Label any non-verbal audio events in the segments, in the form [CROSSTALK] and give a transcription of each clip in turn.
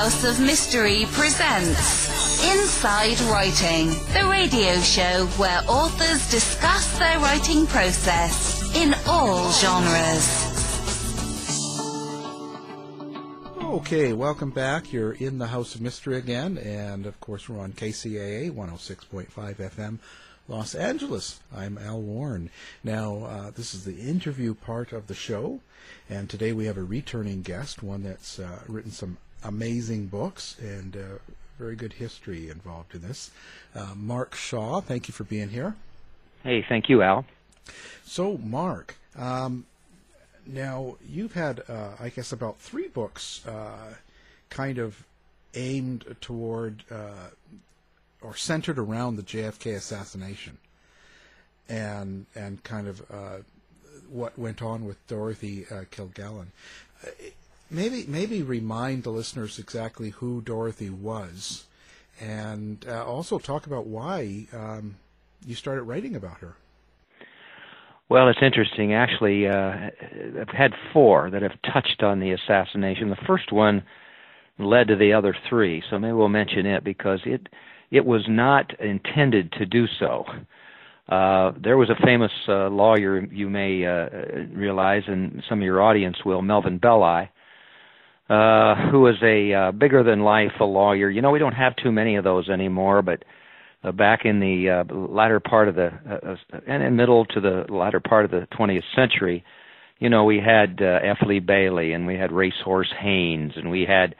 House of Mystery presents Inside Writing, the radio show where authors discuss their writing process in all genres. Okay, welcome back. You're in the House of Mystery again, and of course, we're on KCAA 106.5 FM, Los Angeles. I'm Al Warren. Now, uh, this is the interview part of the show, and today we have a returning guest, one that's uh, written some amazing books and uh, very good history involved in this. Uh, Mark Shaw, thank you for being here. Hey, thank you, Al. So, Mark, um, now you've had, uh, I guess, about three books uh, kind of aimed toward uh, or centered around the JFK assassination, and and kind of uh, what went on with Dorothy uh, Kilgallen. Uh, maybe maybe remind the listeners exactly who Dorothy was, and also talk about why um, you started writing about her. Well, it's interesting. Actually, uh, I've had four that have touched on the assassination. The first one led to the other three, so maybe we'll mention it because it it was not intended to do so. Uh, there was a famous uh, lawyer you may uh, realize, and some of your audience will, Melvin Belli, uh, who was a uh, bigger than life a lawyer. You know, we don't have too many of those anymore, but uh, back in the uh, latter part of the uh, uh, and in middle to the latter part of the 20th century, you know, we had uh, F. Lee Bailey and we had Racehorse Haynes and we had,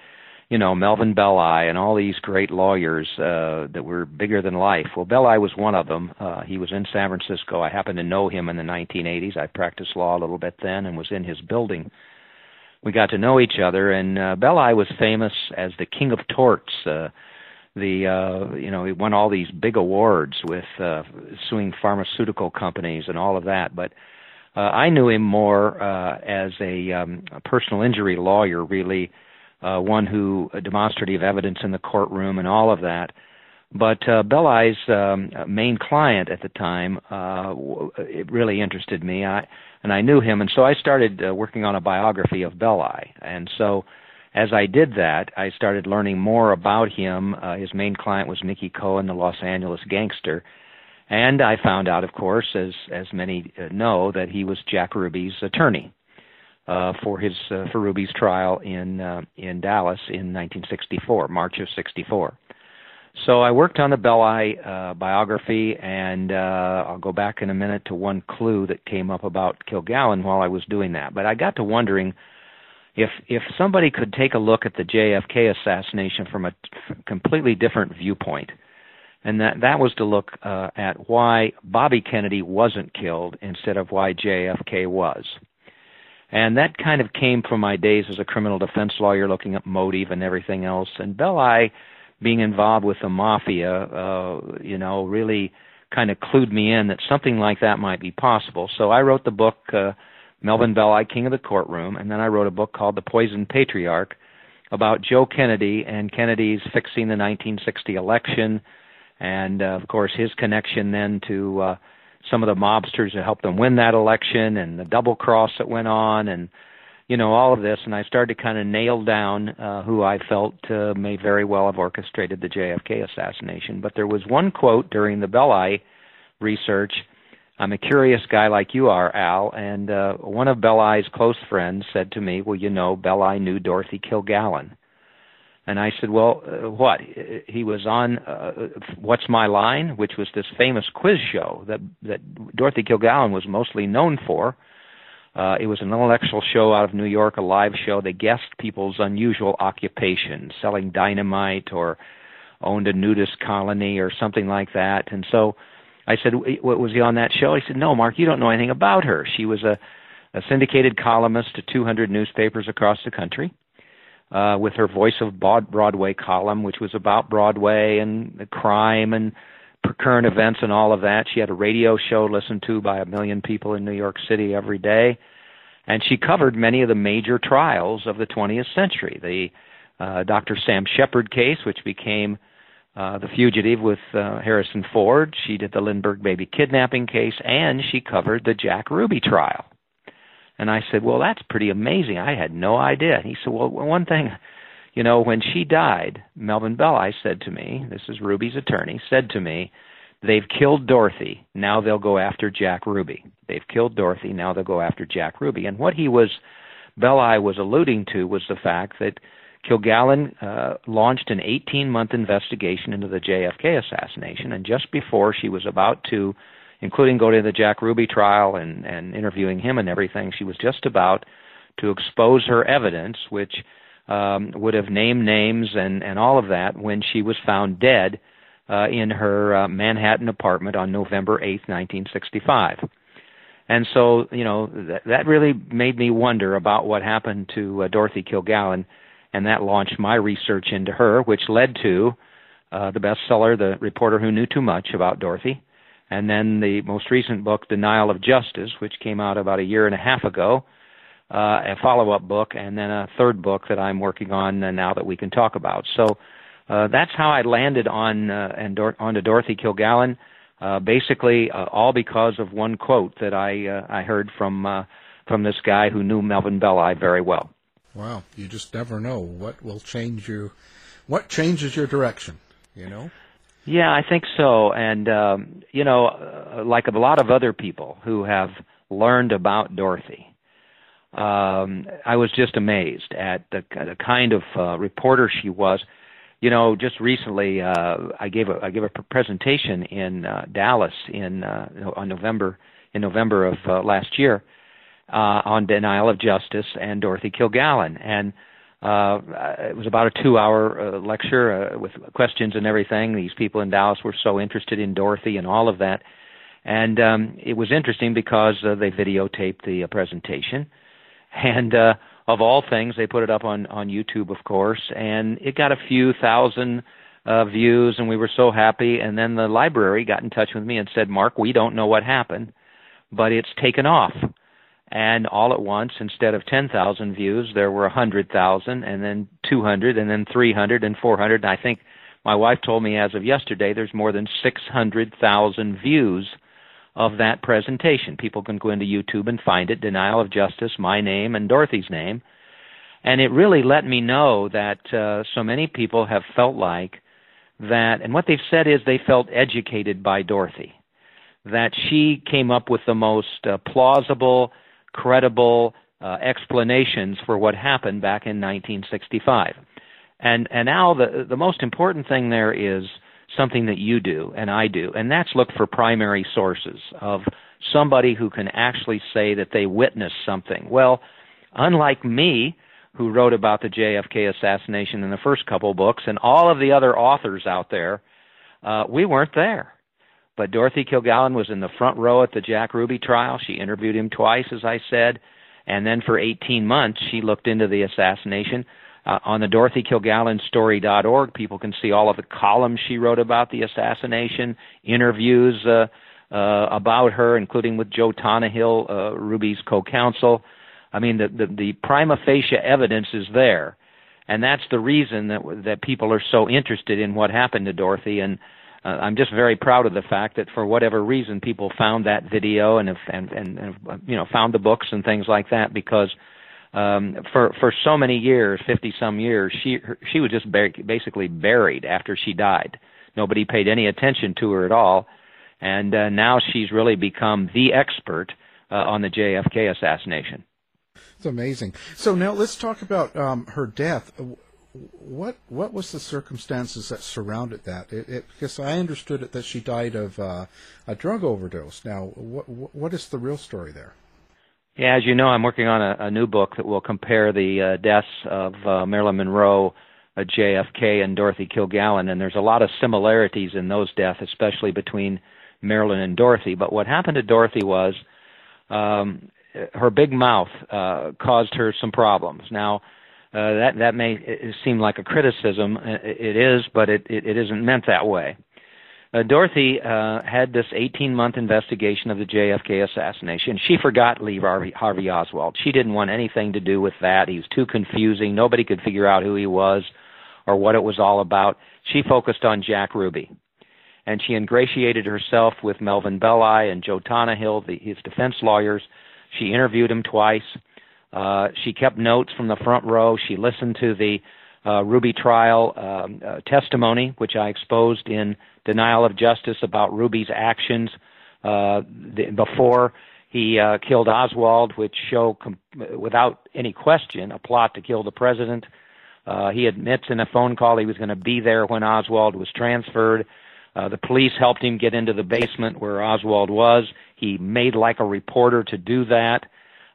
you know, Melvin Belli and all these great lawyers uh, that were bigger than life. Well, Belli was one of them. Uh, he was in San Francisco. I happened to know him in the 1980s. I practiced law a little bit then and was in his building. We got to know each other, and uh, Belli was famous as the King of Torts. Uh, the uh, you know he won all these big awards with uh, suing pharmaceutical companies and all of that. But uh, I knew him more uh, as a, um, a personal injury lawyer, really, uh, one who uh, demonstrative evidence in the courtroom and all of that. But uh, Belli's um, main client at the time, uh, it really interested me. I and I knew him, and so I started uh, working on a biography of Belli. And so as I did that, I started learning more about him. Uh, his main client was Mickey Cohen, the Los Angeles gangster, and I found out, of course, as as many uh, know, that he was Jack Ruby's attorney uh, for his uh, for Ruby's trial in uh, in Dallas in 1964, March of '64. So I worked on the Belli uh, biography, and uh, I'll go back in a minute to one clue that came up about Kilgallen while I was doing that. But I got to wondering if if somebody could take a look at the JFK assassination from a completely different viewpoint, and that that was to look uh, at why Bobby Kennedy wasn't killed instead of why JFK was. And that kind of came from my days as a criminal defense lawyer, looking at motive and everything else. And Belli, being involved with the mafia, uh, you know, really kind of clued me in that something like that might be possible. So I wrote the book. Uh, Melvin Belli, King of the Courtroom, and then I wrote a book called The Poisoned Patriarch about Joe Kennedy and Kennedy's fixing the 1960 election, and uh, of course his connection then to uh, some of the mobsters who helped them win that election, and the double cross that went on, and you know all of this. And I started to kind of nail down uh, who I felt uh, may very well have orchestrated the JFK assassination. But there was one quote during the Belli research I'm a curious guy like you are, Al, and uh, one of Belli's close friends said to me, "Well, you know, Belli knew Dorothy Kilgallen." And I said, "Well, uh, what? He was on uh, What's My Line, which was this famous quiz show that that Dorothy Kilgallen was mostly known for. Uh, it was an intellectual show out of New York, a live show. They guessed people's unusual occupations, selling dynamite or owned a nudist colony or something like that. And so I said, "What was he on that show?" He said, "No, Mark, you don't know anything about her. She was a, a syndicated columnist to 200 newspapers across the country." Uh, with her voice of Broadway column, which was about Broadway and crime and current events and all of that. She had a radio show listened to by a million people in New York City every day, and she covered many of the major trials of the 20th century. The uh, Dr. Sam Sheppard case, which became uh, The Fugitive with uh, Harrison Ford. She did the Lindbergh baby kidnapping case, and she covered the Jack Ruby trial. And I said, Well, that's pretty amazing. I had no idea. And he said, Well, one thing, you know, when she died, Melvin Belli said to me, this is Ruby's attorney, said to me, they've killed Dorothy, now they'll go after Jack Ruby. They've killed Dorothy, now they'll go after Jack Ruby. And what he was, Belli was alluding to was the fact that Kilgallen uh, launched an 18 month investigation into the JFK assassination, and just before she was about to, including going to the Jack Ruby trial and, and interviewing him and everything, she was just about to expose her evidence, which um, would have named names and, and all of that when she was found dead uh, in her uh, Manhattan apartment on November 8, 1965. And so, you know, that, that really made me wonder about what happened to uh, Dorothy Kilgallen and that launched my research into her, which led to uh, the bestseller, The Reporter Who Knew Too Much About Dorothy, and then the most recent book, Denial of Justice, which came out about a year and a half ago, uh, a follow-up book, and then a third book that I'm working on uh, now that we can talk about. So uh, that's how I landed on uh, and Dor- onto Dorothy Kilgallen. Uh, basically, uh, all because of one quote that I uh, I heard from uh, from this guy who knew Melvin Belli very well. Wow, you just never know what will change you, what changes your direction. You know. Yeah, I think so. And um, you know, like a lot of other people who have learned about Dorothy, um, I was just amazed at the, the kind of uh, reporter she was. You know, just recently, uh, I gave a I gave a presentation in uh, Dallas in uh, on November in November of uh, last year, uh, on denial of justice and Dorothy Kilgallen. And uh, it was about a two-hour uh, lecture uh, with questions and everything. These people in Dallas were so interested in Dorothy and all of that. And um, it was interesting because uh, they videotaped the uh, presentation, and uh, of all things, they put it up on on YouTube, of course, and it got a few thousand uh, views, and we were so happy. And then the library got in touch with me and said, "Mark, we don't know what happened, but it's taken off." and all at once instead of 10,000 views there were 100,000 and then 200 and then 300 and 400 and I think my wife told me as of yesterday there's more than 600,000 views of that presentation people can go into YouTube and find it denial of justice my name and Dorothy's name and it really let me know that uh, so many people have felt like that and what they've said is they felt educated by Dorothy that she came up with the most uh, plausible credible uh, explanations for what happened back in 1965. And and now the the most important thing there is something that you do and I do, and that's look for primary sources of somebody who can actually say that they witnessed something. Well, unlike me, who wrote about the JFK assassination in the first couple books, and all of the other authors out there, uh, we weren't there. But Dorothy Kilgallen was in the front row at the Jack Ruby trial. She interviewed him twice, as I said, and then for 18 months she looked into the assassination. Uh, on the DorothyKilgallenStory.org, people can see all of the columns she wrote about the assassination, interviews uh, uh, about her, including with Joe Tonahill, uh, Ruby's co-counsel. I mean, the, the the prima facie evidence is there, and that's the reason that that people are so interested in what happened to Dorothy. And uh, I'm just very proud of the fact that for whatever reason people found that video and have, and, and, and you know found the books and things like that because um, for for so many years, 50 some years, she her, she was just basically buried after she died. Nobody paid any attention to her at all, and uh, now she's really become the expert uh, on the JFK assassination. It's amazing. So now let's talk about um, her death what what was the circumstances that surrounded that? It, it, because I understood it that she died of uh, a drug overdose. Now, what what is the real story there? Yeah, as you know, I'm working on a, a new book that will compare the uh, deaths of uh, Marilyn Monroe, uh, JFK, and Dorothy Kilgallen, and there's a lot of similarities in those deaths, especially between Marilyn and Dorothy. But what happened to Dorothy was um, her big mouth uh, caused her some problems. Now uh, that that may seem like a criticism. Uh, it is, but it, it, it isn't meant that way. Uh, Dorothy uh, had this 18-month investigation of the JFK assassination. She forgot Lee Harvey, Harvey Oswald. She didn't want anything to do with that. He was too confusing. Nobody could figure out who he was or what it was all about. She focused on Jack Ruby. And she ingratiated herself with Melvin Belli and Joe Tonahill, the, his defense lawyers. She interviewed him twice. Uh, she kept notes from the front row. She listened to the uh, Ruby trial um, uh, testimony, which I exposed in Denial of Justice about Ruby's actions uh, the, before he uh, killed Oswald, which show com- without any question a plot to kill the president. Uh, he admits in a phone call he was going to be there when Oswald was transferred. Uh, the police helped him get into the basement where Oswald was. He made like a reporter to do that.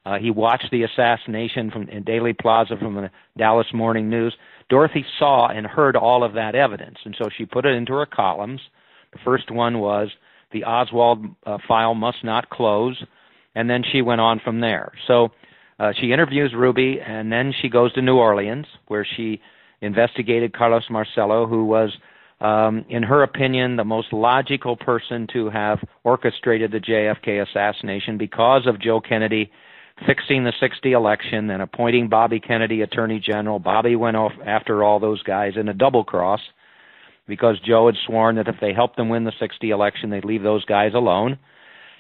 Uh, he watched the assassination from in Dealey Plaza from the Dallas Morning News. Dorothy saw and heard all of that evidence, and so she put it into her columns. The first one was the Oswald uh, file must not close, and then she went on from there. So uh, she interviews Ruby, and then she goes to New Orleans, where she investigated Carlos Marcello, who was, um, in her opinion, the most logical person to have orchestrated the JFK assassination because of Joe Kennedy fixing the 60 election and appointing Bobby Kennedy Attorney General. Bobby went off after all those guys in a double cross because Joe had sworn that if they helped them win the 60 election, they'd leave those guys alone.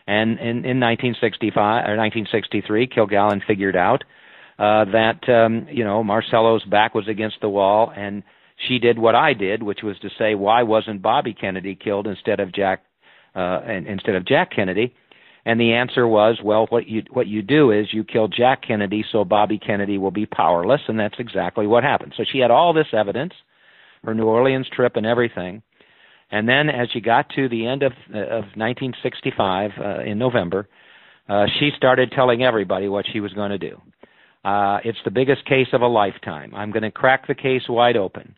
And in, in 1965 or 1963, Kilgallen figured out uh, that um, you know Marcello's back was against the wall, and she did what I did, which was to say, why wasn't Bobby Kennedy killed instead of Jack uh, and, instead of Jack Kennedy? And the answer was, well, what you what you do is you kill Jack Kennedy, so Bobby Kennedy will be powerless, and that's exactly what happened. So she had all this evidence, her New Orleans trip and everything, and then as she got to the end of, of 1965 uh, in November, uh, she started telling everybody what she was going to do. Uh, it's the biggest case of a lifetime. I'm going to crack the case wide open.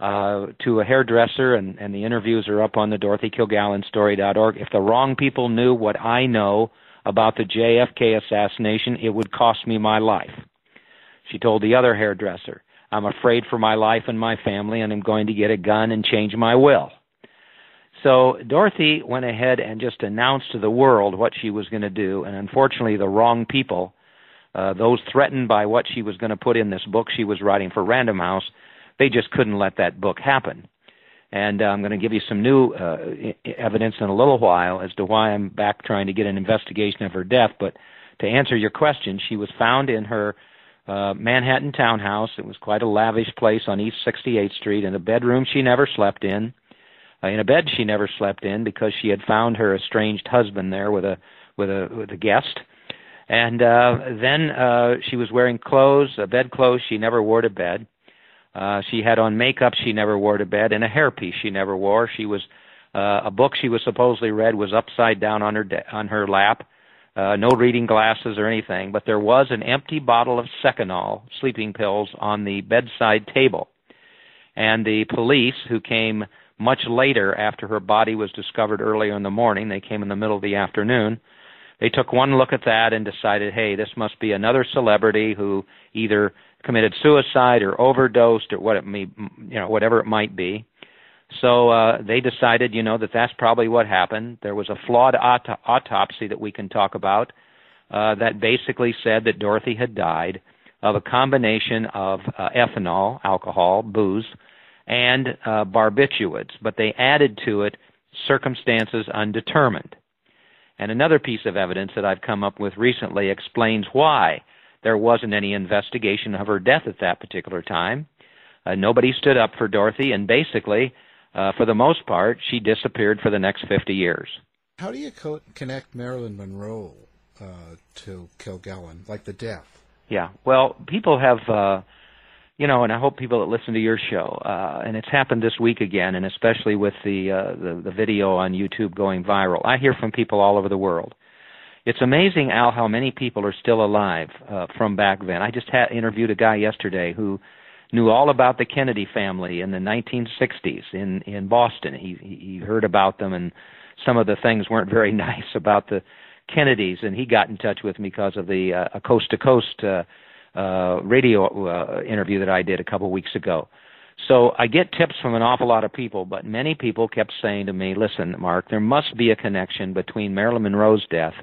Uh, to a hairdresser, and, and the interviews are up on the DorothyKilgallenStory.org. If the wrong people knew what I know about the JFK assassination, it would cost me my life. She told the other hairdresser, I'm afraid for my life and my family, and I'm going to get a gun and change my will. So Dorothy went ahead and just announced to the world what she was going to do, and unfortunately, the wrong people, uh, those threatened by what she was going to put in this book she was writing for Random House, they just couldn't let that book happen. And uh, I'm going to give you some new uh, evidence in a little while as to why I'm back trying to get an investigation of her death. But to answer your question, she was found in her uh, Manhattan townhouse. It was quite a lavish place on East 68th Street in a bedroom she never slept in uh, in a bed she never slept in because she had found her estranged husband there with a with a with a guest and uh then uh she was wearing clothes uh, bed clothes she never wore to bed uh she had on makeup she never wore to bed and a hairpiece she never wore she was uh a book she was supposedly read was upside down on her de- on her lap uh no reading glasses or anything but there was an empty bottle of seconal sleeping pills on the bedside table and the police who came much later, after her body was discovered earlier in the morning, they came in the middle of the afternoon. They took one look at that and decided, hey, this must be another celebrity who either committed suicide or overdosed or what it may, you know, whatever it might be. So uh, they decided, you know, that that's probably what happened. There was a flawed aut- autopsy that we can talk about uh, that basically said that Dorothy had died of a combination of uh, ethanol, alcohol, booze, and uh, barbiturates, but they added to it circumstances undetermined. And another piece of evidence that I've come up with recently explains why there wasn't any investigation of her death at that particular time. Uh, nobody stood up for Dorothy, and basically, uh, for the most part, she disappeared for the next 50 years. How do you co- connect Marilyn Monroe uh, to Kilgallen, like the death? Yeah, well, people have uh, you know, and I hope people that listen to your show, uh, and it's happened this week again, and especially with the, uh, the the video on YouTube going viral. I hear from people all over the world. It's amazing, Al, how many people are still alive uh, from back then. I just had interviewed a guy yesterday who knew all about the Kennedy family in the 1960s in in Boston. He he heard about them, and some of the things weren't very [LAUGHS] nice about the Kennedys, and he got in touch with me because of the uh, a coast to coast uh, radio uh, interview that I did a couple weeks ago. So I get tips from an awful lot of people, but many people kept saying to me, "Listen, Mark, there must be a connection between Marilyn Monroe's death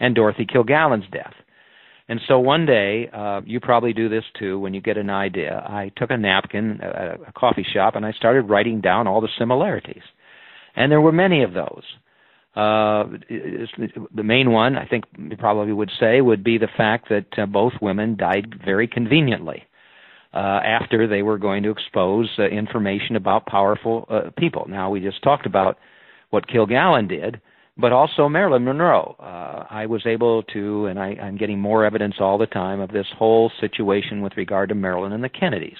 and Dorothy Kilgallen's death." And so one day, uh, you probably do this too when you get an idea. I took a napkin at a coffee shop and I started writing down all the similarities. And there were many of those. Uh, the main one, I think, you probably would say, would be the fact that uh, both women died very conveniently. uh, after they were going to expose uh, information about powerful uh, people. Now, we just talked about what Kilgallen did, but also Marilyn Monroe. Uh, I was able to, and I, I'm getting more evidence all the time of this whole situation with regard to Marilyn and the Kennedys.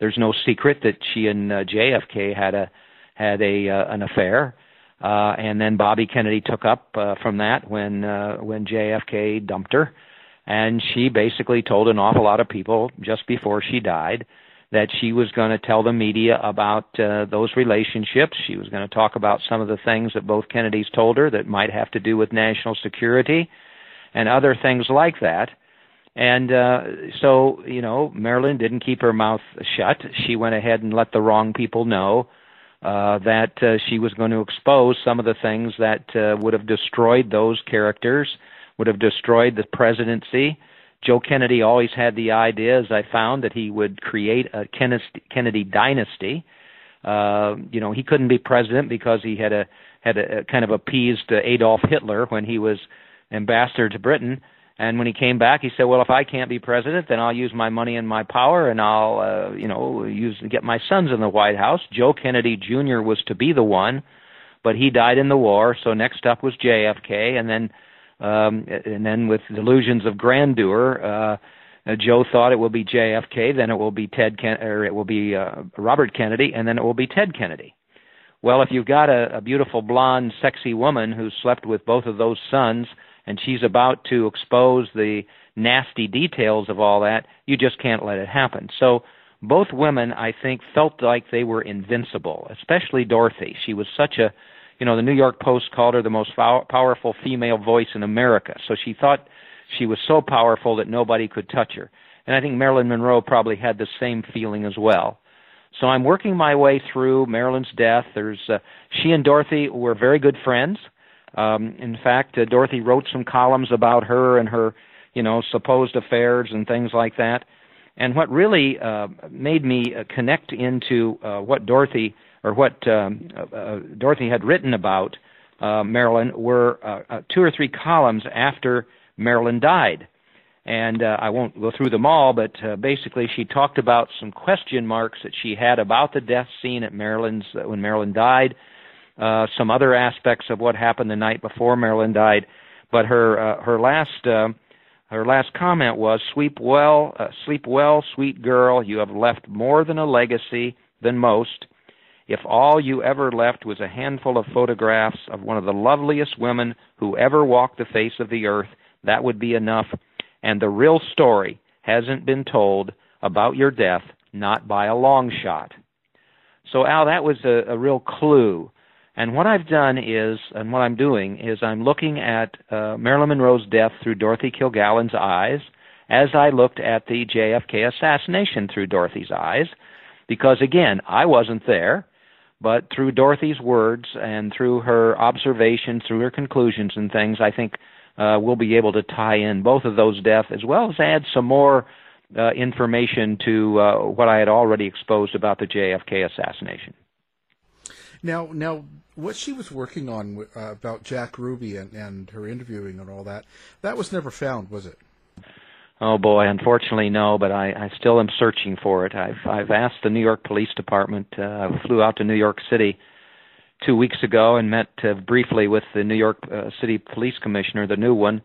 There's no secret that she and uh, JFK had a had a uh, an affair, uh, and then Bobby Kennedy took up uh, from that when uh, when JFK dumped her, and she basically told an awful lot of people just before she died that she was going to tell the media about uh, those relationships. She was going to talk about some of the things that both Kennedys told her that might have to do with national security and other things like that. And uh, so, you know, Marilyn didn't keep her mouth shut. She went ahead and let the wrong people know uh, that uh, she was going to expose some of the things that uh, would have destroyed those characters, would have destroyed the presidency, Joe Kennedy always had the idea, as I found, that he would create a Kennedy dynasty. Uh, you know, he couldn't be president because he had a had a, a kind of appeased uh, Adolf Hitler when he was ambassador to Britain. And when he came back, he said, "Well, if I can't be president, then I'll use my money and my power, and I'll, uh, you know, use get my sons in the White House." Joe Kennedy Jr. was to be the one, but he died in the war. So next up was JFK, and then um, and then with delusions of grandeur, uh, Joe thought it will be JFK, then it will be Ted Ken- or it will be uh, Robert Kennedy, and then it will be Ted Kennedy. Well, if you've got a, a beautiful blonde, sexy woman who slept with both of those sons, and she's about to expose the nasty details of all that, you just can't let it happen. So both women, I think, felt like they were invincible, especially Dorothy. She was such a you know, the New York Post called her the most powerful female voice in America. So she thought she was so powerful that nobody could touch her. And I think Marilyn Monroe probably had the same feeling as well. So I'm working my way through Marilyn's death. There's uh, she and Dorothy were very good friends. Um, in fact, uh, Dorothy wrote some columns about her and her, you know, supposed affairs and things like that. And what really uh, made me uh, connect into uh, what Dorothy or what um, uh, uh, Dorothy had written about uh, Marilyn were uh, uh, two or three columns after Marilyn died. And uh, I won't go through them all, but basically she talked about some question marks that she had about the death scene at Marilyn's when Marilyn died, some other aspects of what happened the night before Marilyn died. But her her last her last comment was, "Sleep well, uh, sleep well, sweet girl. You have left more than a legacy than most." If all you ever left was a handful of photographs of one of the loveliest women who ever walked the face of the earth, that would be enough. And the real story hasn't been told about your death, not by a long shot. So, Al, that was a, a real clue. And what I've done is, and what I'm doing is, I'm looking at uh, Marilyn Monroe's death through Dorothy Kilgallen's eyes, as I looked at the JFK assassination through Dorothy's eyes, because again, I wasn't there. But through Dorothy's words and through her observations, through her conclusions and things, I think uh, we'll be able to tie in both of those deaths as well as add some more uh, information to uh, what I had already exposed about the JFK assassination. Now, now, what she was working on uh, about Jack Ruby and, and her interviewing and all that, that was never found, was it? Oh boy, unfortunately no, but I, I still am searching for it. I've I've asked the New York Police Department. Uh, I flew out to New York City two weeks ago and met uh, briefly with the New York uh, City Police Commissioner, the new one,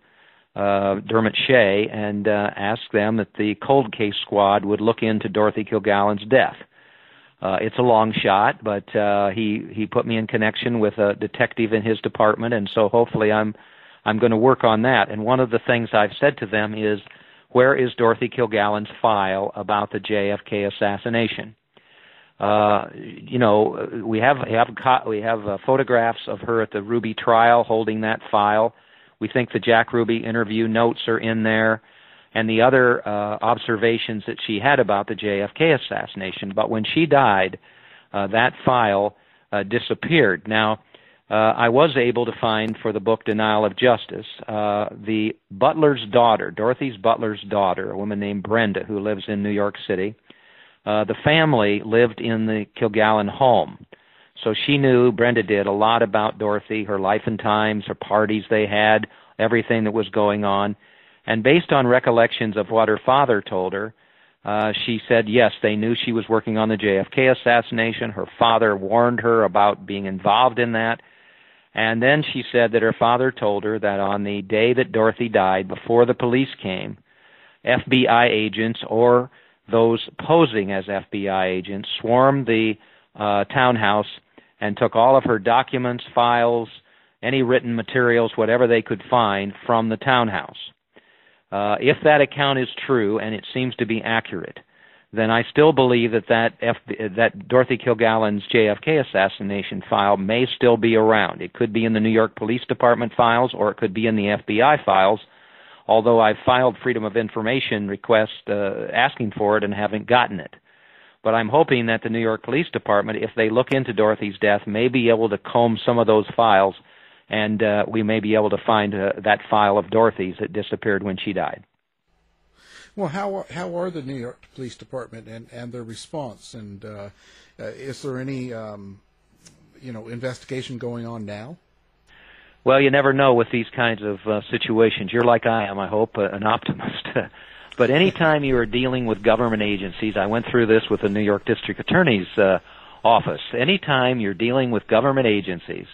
uh, Dermot Shea, and uh, asked them that the cold case squad would look into Dorothy Kilgallen's death. Uh, it's a long shot, but uh, he he put me in connection with a detective in his department, and so hopefully I'm I'm going to work on that. And one of the things I've said to them is where is Dorothy Kilgallen's file about the JFK assassination? Uh, you know, we have have we have uh, photographs of her at the Ruby trial holding that file. We think the Jack Ruby interview notes are in there, and the other uh, observations that she had about the JFK assassination. But when she died, uh, that file uh, disappeared. Now, uh, I was able to find for the book Denial of Justice uh, the butler's daughter, Dorothy's butler's daughter, a woman named Brenda who lives in New York City. Uh, the family lived in the Kilgallen home. So she knew, Brenda did, a lot about Dorothy, her life and times, her parties they had, everything that was going on. And based on recollections of what her father told her, Uh, she said yes, they knew she was working on the JFK assassination. Her father warned her about being involved in that. And then she said that her father told her that on the day that Dorothy died, before the police came, FBI agents or those posing as FBI agents swarmed the uh, townhouse and took all of her documents, files, any written materials, whatever they could find from the townhouse. Uh, if that account is true, and it seems to be accurate, then I still believe that that, F, that Dorothy Kilgallen's JFK assassination file may still be around. It could be in the New York Police Department files, or it could be in the FBI files. Although I've filed Freedom of Information request uh, asking for it and haven't gotten it. But I'm hoping that the New York Police Department, if they look into Dorothy's death, may be able to comb some of those files and uh, we may be able to find uh, that file of Dorothy's that disappeared when she died. Well, how are, how are the New York Police Department and, and their response? And uh, is there any um, you know investigation going on now? Well, you never know with these kinds of uh, situations. You're like I am, I hope, uh, an optimist. [LAUGHS] but anytime you are dealing with government agencies, I went through this with the New York District Attorney's uh, office. Anytime you're dealing with government agencies,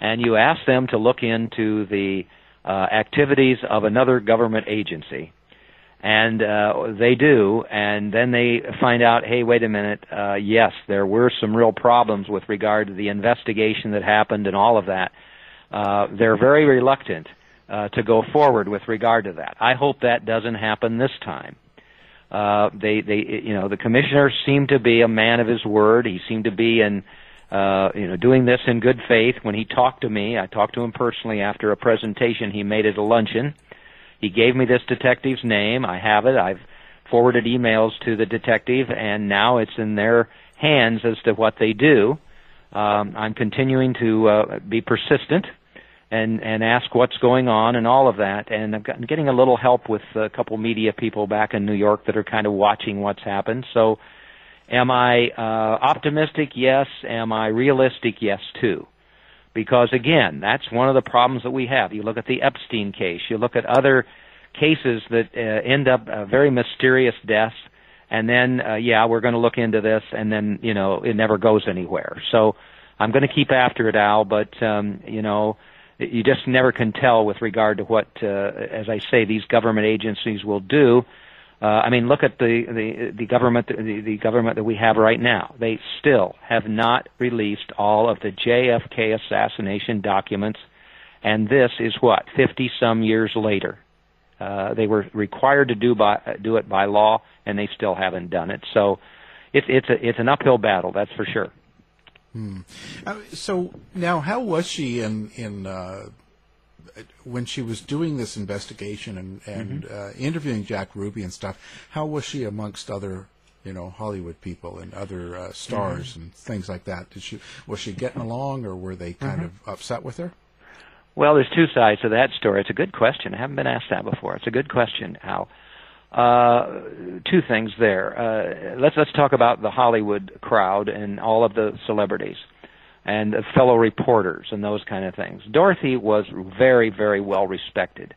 and you ask them to look into the uh, activities of another government agency. And uh, they do, and then they find out, hey, wait a minute, uh, yes, there were some real problems with regard to the investigation that happened and all of that. Uh, they're very reluctant uh, to go forward with regard to that. I hope that doesn't happen this time. Uh, they, they, you know, the commissioner seemed to be a man of his word. He seemed to be in uh, you know, doing this in good faith. When he talked to me, I talked to him personally after a presentation he made at a luncheon. He gave me this detective's name. I have it. I've forwarded emails to the detective, and now it's in their hands as to what they do. Um, I'm continuing to uh, be persistent and and ask what's going on and all of that. And I'm getting a little help with a couple media people back in New York that are kind of watching what's happened. So Am I uh, optimistic? Yes. Am I realistic? Yes, too. Because again, that's one of the problems that we have. You look at the Epstein case, you look at other cases that uh, end up uh, very mysterious deaths, and then, uh, yeah, we're going to look into this, and then, you know, it never goes anywhere. So I'm going to keep after it, Al, but, um, you know, you just never can tell with regard to what, uh, as I say, these government agencies will do uh, I mean, look at the the, the government the, the government that we have right now. They still have not released all of the JFK assassination documents, and this is what 50 some years later. Uh, they were required to do by do it by law, and they still haven't done it. So, it's it's a it's an uphill battle, that's for sure. Hmm. Uh, so now, how was she in in uh, when she was doing this investigation and, and mm-hmm. uh, interviewing Jack Ruby and stuff, how was she amongst other you know Hollywood people and other uh, stars mm-hmm. and things like that? Did she was she getting along, or were they kind mm-hmm. of upset with her? Well, there's two sides to that story. It's a good question. I haven't been asked that before. It's a good question, Al. Uh, two things there. Uh, let's let's talk about the Hollywood crowd and all of the celebrities and fellow reporters and those kind of things. Dorothy was very, very well respected.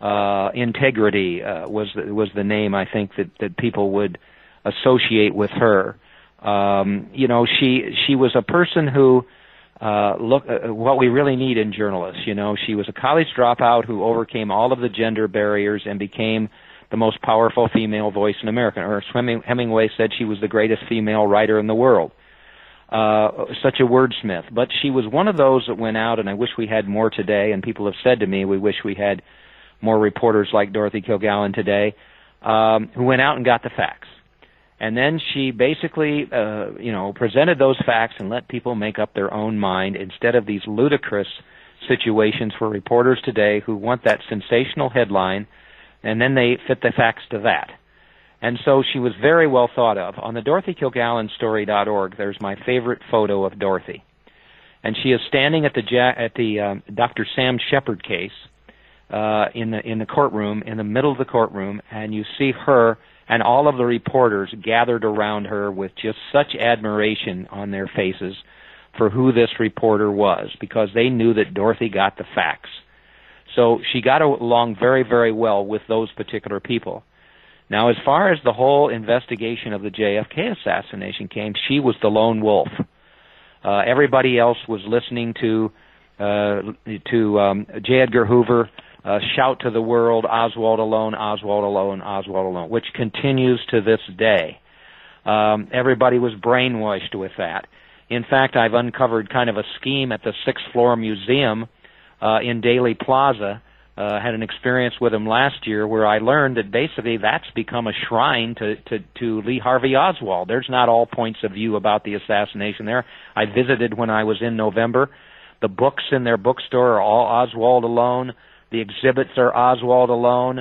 Uh, integrity uh, was the, was the name I think that that people would associate with her. Um, you know, she she was a person who uh, look uh, what we really need in journalists. You know, she was a college dropout who overcame all of the gender barriers and became the most powerful female voice in America. Ernest Hemingway said she was the greatest female writer in the world uh, such a wordsmith. But she was one of those that went out, and I wish we had more today. And people have said to me, we wish we had more reporters like Dorothy Kilgallen today, um, who went out and got the facts. And then she basically, uh, you know, presented those facts and let people make up their own mind instead of these ludicrous situations for reporters today who want that sensational headline, and then they fit the facts to that. And so she was very well thought of. On the Dorothy Kilgallen DorothyKilgallenStory.org, there's my favorite photo of Dorothy. And she is standing at the at the um, Dr. Sam Sheppard case uh, in the in the courtroom, in the middle of the courtroom, and you see her and all of the reporters gathered around her with just such admiration on their faces for who this reporter was, because they knew that Dorothy got the facts. So she got along very, very well with those particular people. Now, as far as the whole investigation of the JFK assassination came, she was the lone wolf. Uh, everybody else was listening to uh, to um, J. Edgar Hoover uh, shout to the world, "Oswald alone, Oswald alone, Oswald alone," which continues to this day. Um, everybody was brainwashed with that. In fact, I've uncovered kind of a scheme at the sixth floor museum uh, in Dealey Plaza uh, had an experience with him last year where I learned that basically that's become a shrine to, to, to Lee Harvey Oswald. There's not all points of view about the assassination there. I visited when I was in November. The books in their bookstore are all Oswald alone. The exhibits are Oswald alone.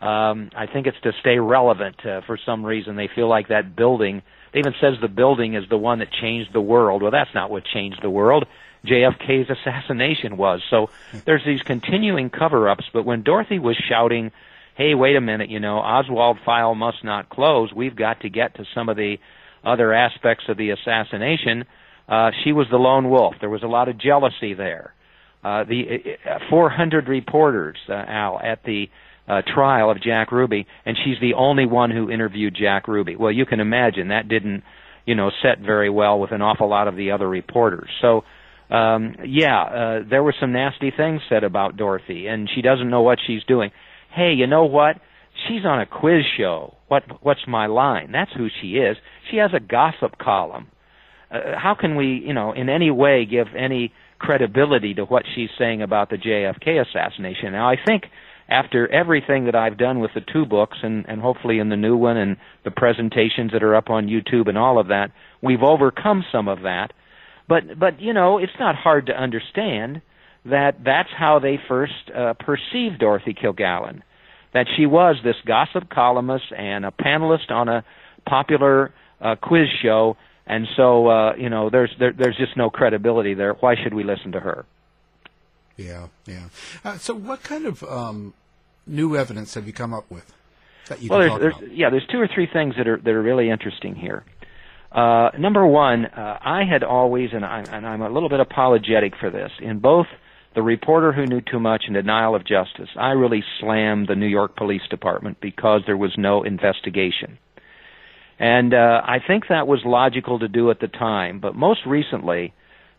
Um, I think it's to stay relevant uh, for some reason. They feel like that building. It even says the building is the one that changed the world. Well, that's not what changed the world. JFK's assassination was. So there's these continuing cover-ups. But when Dorothy was shouting, "Hey, wait a minute! You know, Oswald file must not close. We've got to get to some of the other aspects of the assassination," uh, she was the lone wolf. There was a lot of jealousy there. Uh, the uh, 400 reporters, uh, Al, at the uh, trial of Jack Ruby, and she's the only one who interviewed Jack Ruby. Well, you can imagine that didn't, you know, set very well with an awful lot of the other reporters. So um, yeah, uh, there were some nasty things said about Dorothy, and she doesn't know what she's doing. Hey, you know what? She's on a quiz show. What What's my line? That's who she is. She has a gossip column. Uh, how can we, you know, in any way give any credibility to what she's saying about the JFK assassination? Now, I think after everything that I've done with the two books, and, and hopefully in the new one, and the presentations that are up on YouTube and all of that, we've overcome some of that but but you know, it's not hard to understand that that's how they first uh, perceived Dorothy Kilgallen, that she was this gossip columnist and a panelist on a popular uh, quiz show, and so uh, you know, there's there, there's just no credibility there. Why should we listen to her? Yeah, yeah. Uh, so, what kind of um, new evidence have you come up with? That you well, there's, there's yeah, there's two or three things that are that are really interesting here. Uh, number one, uh, I had always, and, I, and I'm a little bit apologetic for this, in both the reporter who knew too much and denial of justice, I really slammed the New York Police Department because there was no investigation. And uh, I think that was logical to do at the time, but most recently,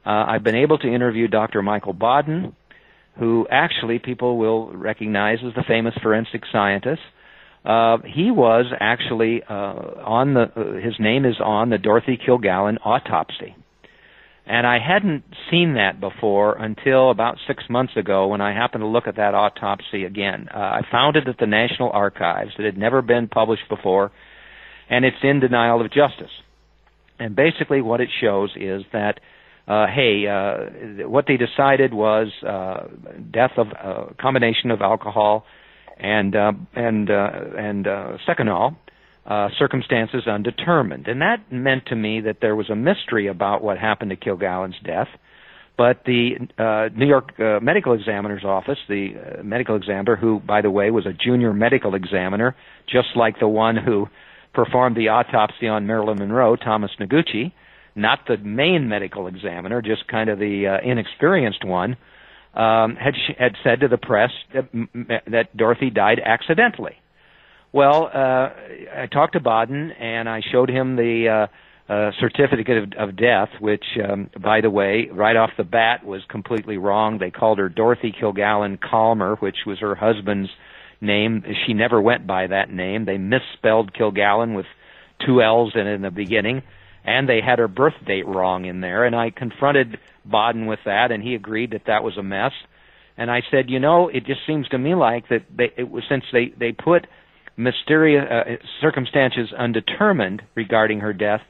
uh, I've been able to interview Dr. Michael Baden, who actually people will recognize as the famous forensic scientist. Uh, he was actually uh, on the. Uh, his name is on the Dorothy Kilgallen autopsy, and I hadn't seen that before until about six months ago when I happened to look at that autopsy again. Uh, I found it at the National Archives. It had never been published before, and it's in denial of justice. And basically, what it shows is that. Uh, hey, uh, what they decided was uh, death of a uh, combination of alcohol and uh, and uh, and uh, Seconal, uh, circumstances undetermined, and that meant to me that there was a mystery about what happened to Kilgallen's death. But the uh, New York uh, Medical Examiner's Office, the uh, medical examiner, who, by the way, was a junior medical examiner, just like the one who performed the autopsy on Marilyn Monroe, Thomas Noguchi, not the main medical examiner, just kind of the uh, inexperienced one, um, had had said to the press that, that Dorothy died accidentally. Well, uh, I talked to Baden and I showed him the uh, uh, certificate of, of death, which, um, by the way, right off the bat was completely wrong. They called her Dorothy Kilgallen Kollmar, which was her husband's name. She never went by that name. They misspelled Kilgallen with two L's in in the beginning, and they had her birth date wrong in there. And I confronted Baden with that, and he agreed that that was a mess. And I said, you know, it just seems to me like that they, it was since they they put mysterious uh, circumstances undetermined regarding her death,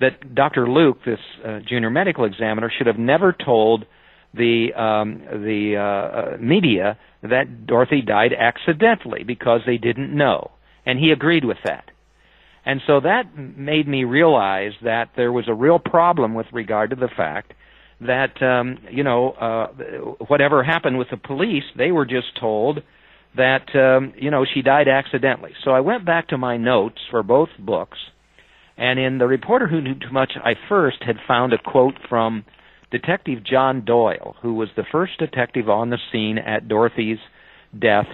that Dr. Luke, this uh, junior medical examiner, should have never told the um, the uh, uh, media that Dorothy died accidentally because they didn't know, and he agreed with that. And so that made me realize that there was a real problem with regard to the fact that um, you know uh, whatever happened with the police, they were just told that um, you know she died accidentally. So I went back to my notes for both books, and in the reporter who knew too much, I first had found a quote from Detective John Doyle, who was the first detective on the scene at Dorothy's death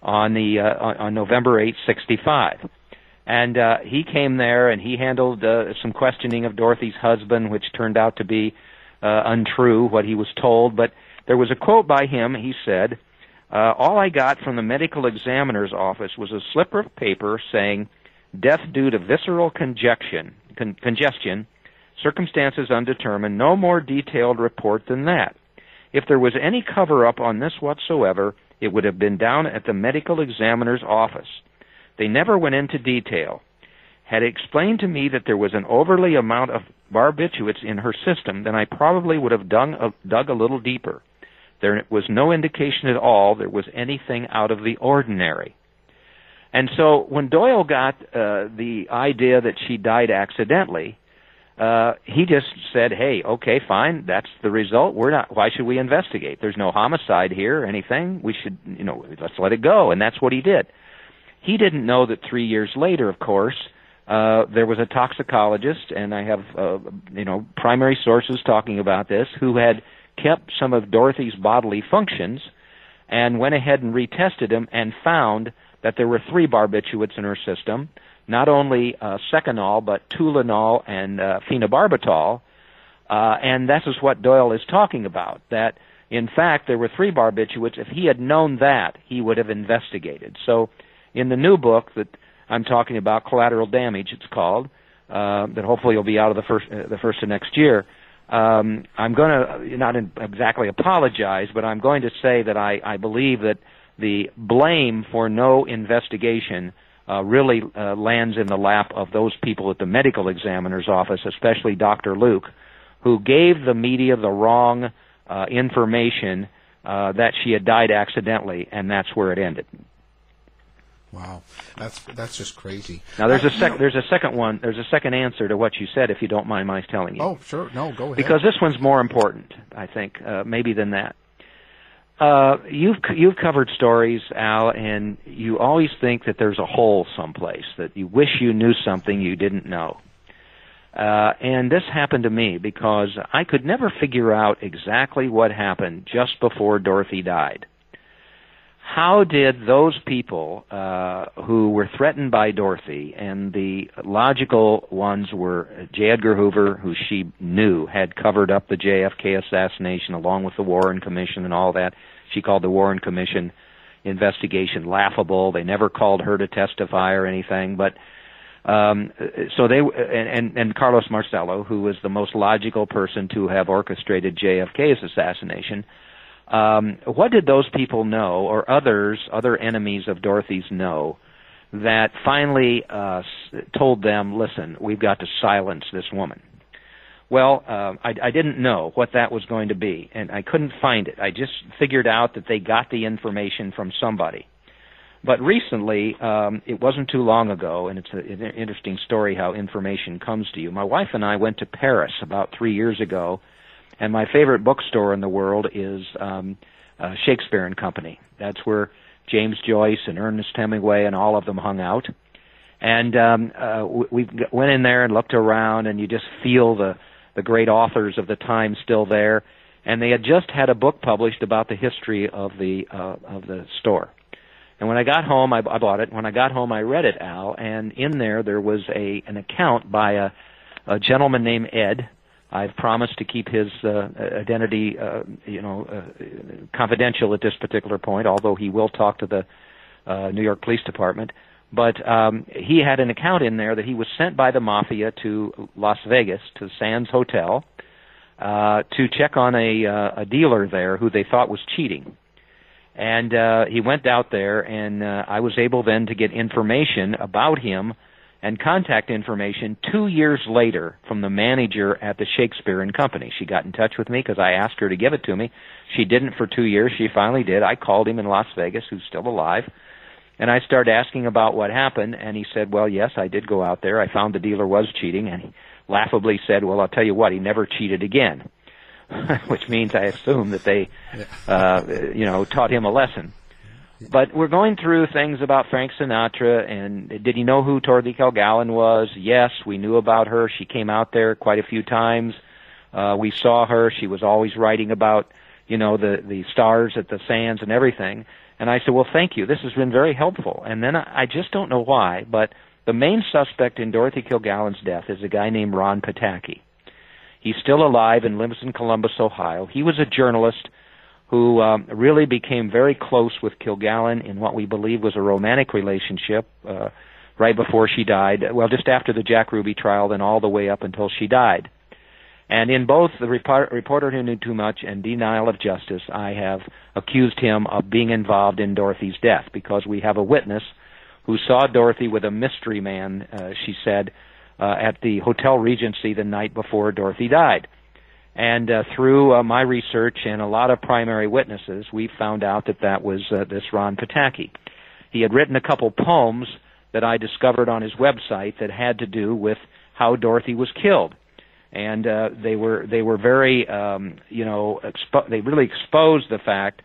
on the uh, on November 8, 65. And uh, he came there and he handled uh, some questioning of Dorothy's husband, which turned out to be uh, untrue, what he was told. But there was a quote by him. He said, uh, All I got from the medical examiner's office was a slip of paper saying, Death due to visceral congestion, con- congestion, circumstances undetermined, no more detailed report than that. If there was any cover up on this whatsoever, it would have been down at the medical examiner's office. They never went into detail. Had explained to me that there was an overly amount of barbiturates in her system, then I probably would have dug a, dug a little deeper. There was no indication at all there was anything out of the ordinary. And so when Doyle got uh, the idea that she died accidentally, uh, he just said, "Hey, okay, fine. That's the result. We're not. Why should we investigate? There's no homicide here or anything. We should, you know, let's let it go." And that's what he did. He didn't know that three years later, of course, uh, there was a toxicologist, and I have, uh, you know, primary sources talking about this, who had kept some of Dorothy's bodily functions, and went ahead and retested them and found that there were three barbiturates in her system not only uh, Seconal, but Tuinal and uh, phenobarbital. Uh, and this is what Doyle is talking about, that in fact there were three barbiturates. If he had known that, he would have investigated. So in the new book that I'm talking about, Collateral Damage, it's called, uh, that hopefully will be out of the first, uh, the first of next year, um, I'm going to not exactly apologize, but I'm going to say that I, I believe that the blame for no investigation uh, really uh, lands in the lap of those people at the medical examiner's office, especially Dr. Luke, who gave the media the wrong uh, information uh, that she had died accidentally, and that's where it ended. Wow, that's that's just crazy. Now there's a sec- there's a second one. There's a second answer to what you said, if you don't mind my telling you. Oh, sure. No, go ahead. Because this one's more important, I think, uh, maybe than that. Uh, you've you've covered stories, Al, and you always think that there's a hole someplace that you wish you knew something you didn't know. Uh, and this happened to me because I could never figure out exactly what happened just before Dorothy died. How did those people uh, who were threatened by Dorothy, and the logical ones were J. Edgar Hoover, who she knew had covered up the JFK assassination along with the Warren Commission and all that. She called the Warren Commission investigation laughable. They never called her to testify or anything, but um, so they and, and Carlos Marcello, who was the most logical person to have orchestrated JFK's assassination. Um, what did those people know, or others, other enemies of Dorothy's know, that finally uh, told them, "Listen, we've got to silence this woman." Well, uh, I, I didn't know what that was going to be, and I couldn't find it. I just figured out that they got the information from somebody. But recently, um, it wasn't too long ago, and it's an interesting story how information comes to you. My wife and I went to Paris about three years ago, and my favorite bookstore in the world is um, uh, Shakespeare and Company. That's where James Joyce and Ernest Hemingway and all of them hung out. And um, uh, we went in there and looked around, and you just feel the the great authors of the time still there, and they had just had a book published about the history of the uh, of the store. And when I got home, I, I bought it. When I got home, I read it, Al, and in there there was a an account by a, a gentleman named Ed. I've promised to keep his uh, identity, uh, you know, uh, confidential at this particular point, although he will talk to the uh, New York Police Department. But um, he had an account in there that he was sent by the mafia to Las Vegas to Sands Hotel uh, to check on a uh, a dealer there who they thought was cheating. And uh, he went out there, and uh, I was able then to get information about him and contact information two years later from the manager at the Shakespeare and Company. She got in touch with me because I asked her to give it to me. She didn't for two years. She finally did. I called him in Las Vegas, who's still alive and I started asking about what happened, and he said, "Well, yes, I did go out there. I found the dealer was cheating." And he laughably said, "Well, I'll tell you what, he never cheated again," [LAUGHS] which means I assume that they, uh, you know, taught him a lesson. But we're going through things about Frank Sinatra, and did he know who Dorothy Kilgallen was? Yes, we knew about her. She came out there quite a few times. Uh, we saw her. She was always writing about, you know, the the stars at the sands and everything. And I said, well, thank you. This has been very helpful. And then I, I just don't know why, but The main suspect in Dorothy Kilgallen's death is a guy named Ron Pataki. He's still alive and lives in Columbus, Ohio. He was a journalist who um, really became very close with Kilgallen in what we believe was a romantic relationship uh, right before she died. Well, just after the Jack Ruby trial, then all the way up until she died. And in both the report, reporter who knew too much and denial of justice, I have accused him of being involved in Dorothy's death because we have a witness who saw Dorothy with a mystery man, uh, she said, uh, at the Hotel Regency the night before Dorothy died. And uh, through uh, my research and a lot of primary witnesses, we found out that that was uh, this Ron Pataki. He had written a couple poems that I discovered on his website that had to do with how Dorothy was killed and uh, they were they were very um, you know expo- they really exposed the fact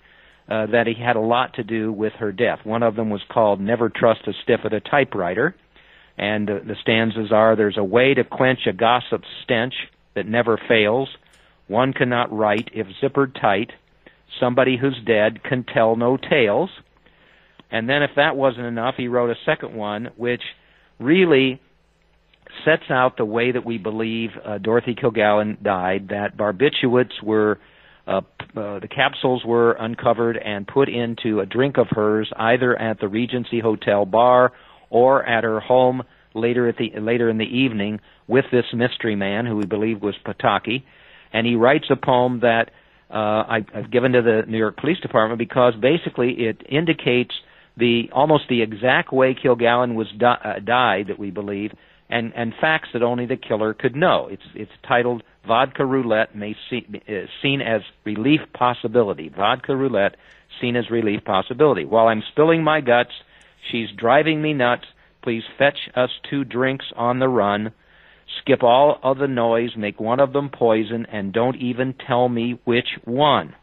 uh, that he had a lot to do with her death. One of them was called "Never Trust a Stiff at a Typewriter," and uh, the stanzas are: "There's a way to quench a gossip's stench that never fails. One cannot write if zippered tight. Somebody who's dead can tell no tales." And then, if that wasn't enough, he wrote a second one, which really sets out the way that we believe uh, Dorothy Kilgallen died. That barbiturates were uh, uh, the capsules were uncovered and put into a drink of hers, either at the Regency Hotel bar or at her home later at the later in the evening with this mystery man who we believe was Pataki, and he writes a poem that uh, I, I've given to the New York Police Department because basically it indicates the almost the exact way Kilgallen was di- uh, died that we believe and, and facts that only the killer could know. It's, it's titled Vodka Roulette may see, uh, seen as relief possibility. Vodka Roulette seen as relief possibility. While I'm spilling my guts, she's driving me nuts. Please fetch us two drinks on the run. Skip all of the noise, make one of them poison, and don't even tell me which one.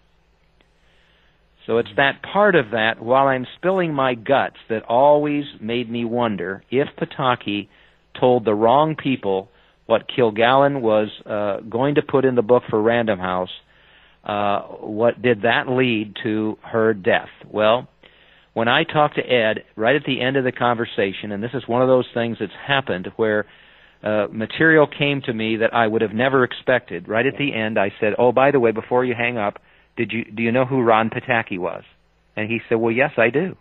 So it's that part of that, while I'm spilling my guts, that always made me wonder if Pataki told the wrong people what Kilgallen was uh, going to put in the book for Random House, uh, what did that lead to her death? Well, when I talked to Ed right at the end of the conversation, and this is one of those things that's happened where uh, material came to me that I would have never expected. Right at the end, I said, "Oh, by the way, before you hang up, did you do you know who Ron Pataki was?" And he said, "Well, yes, I do."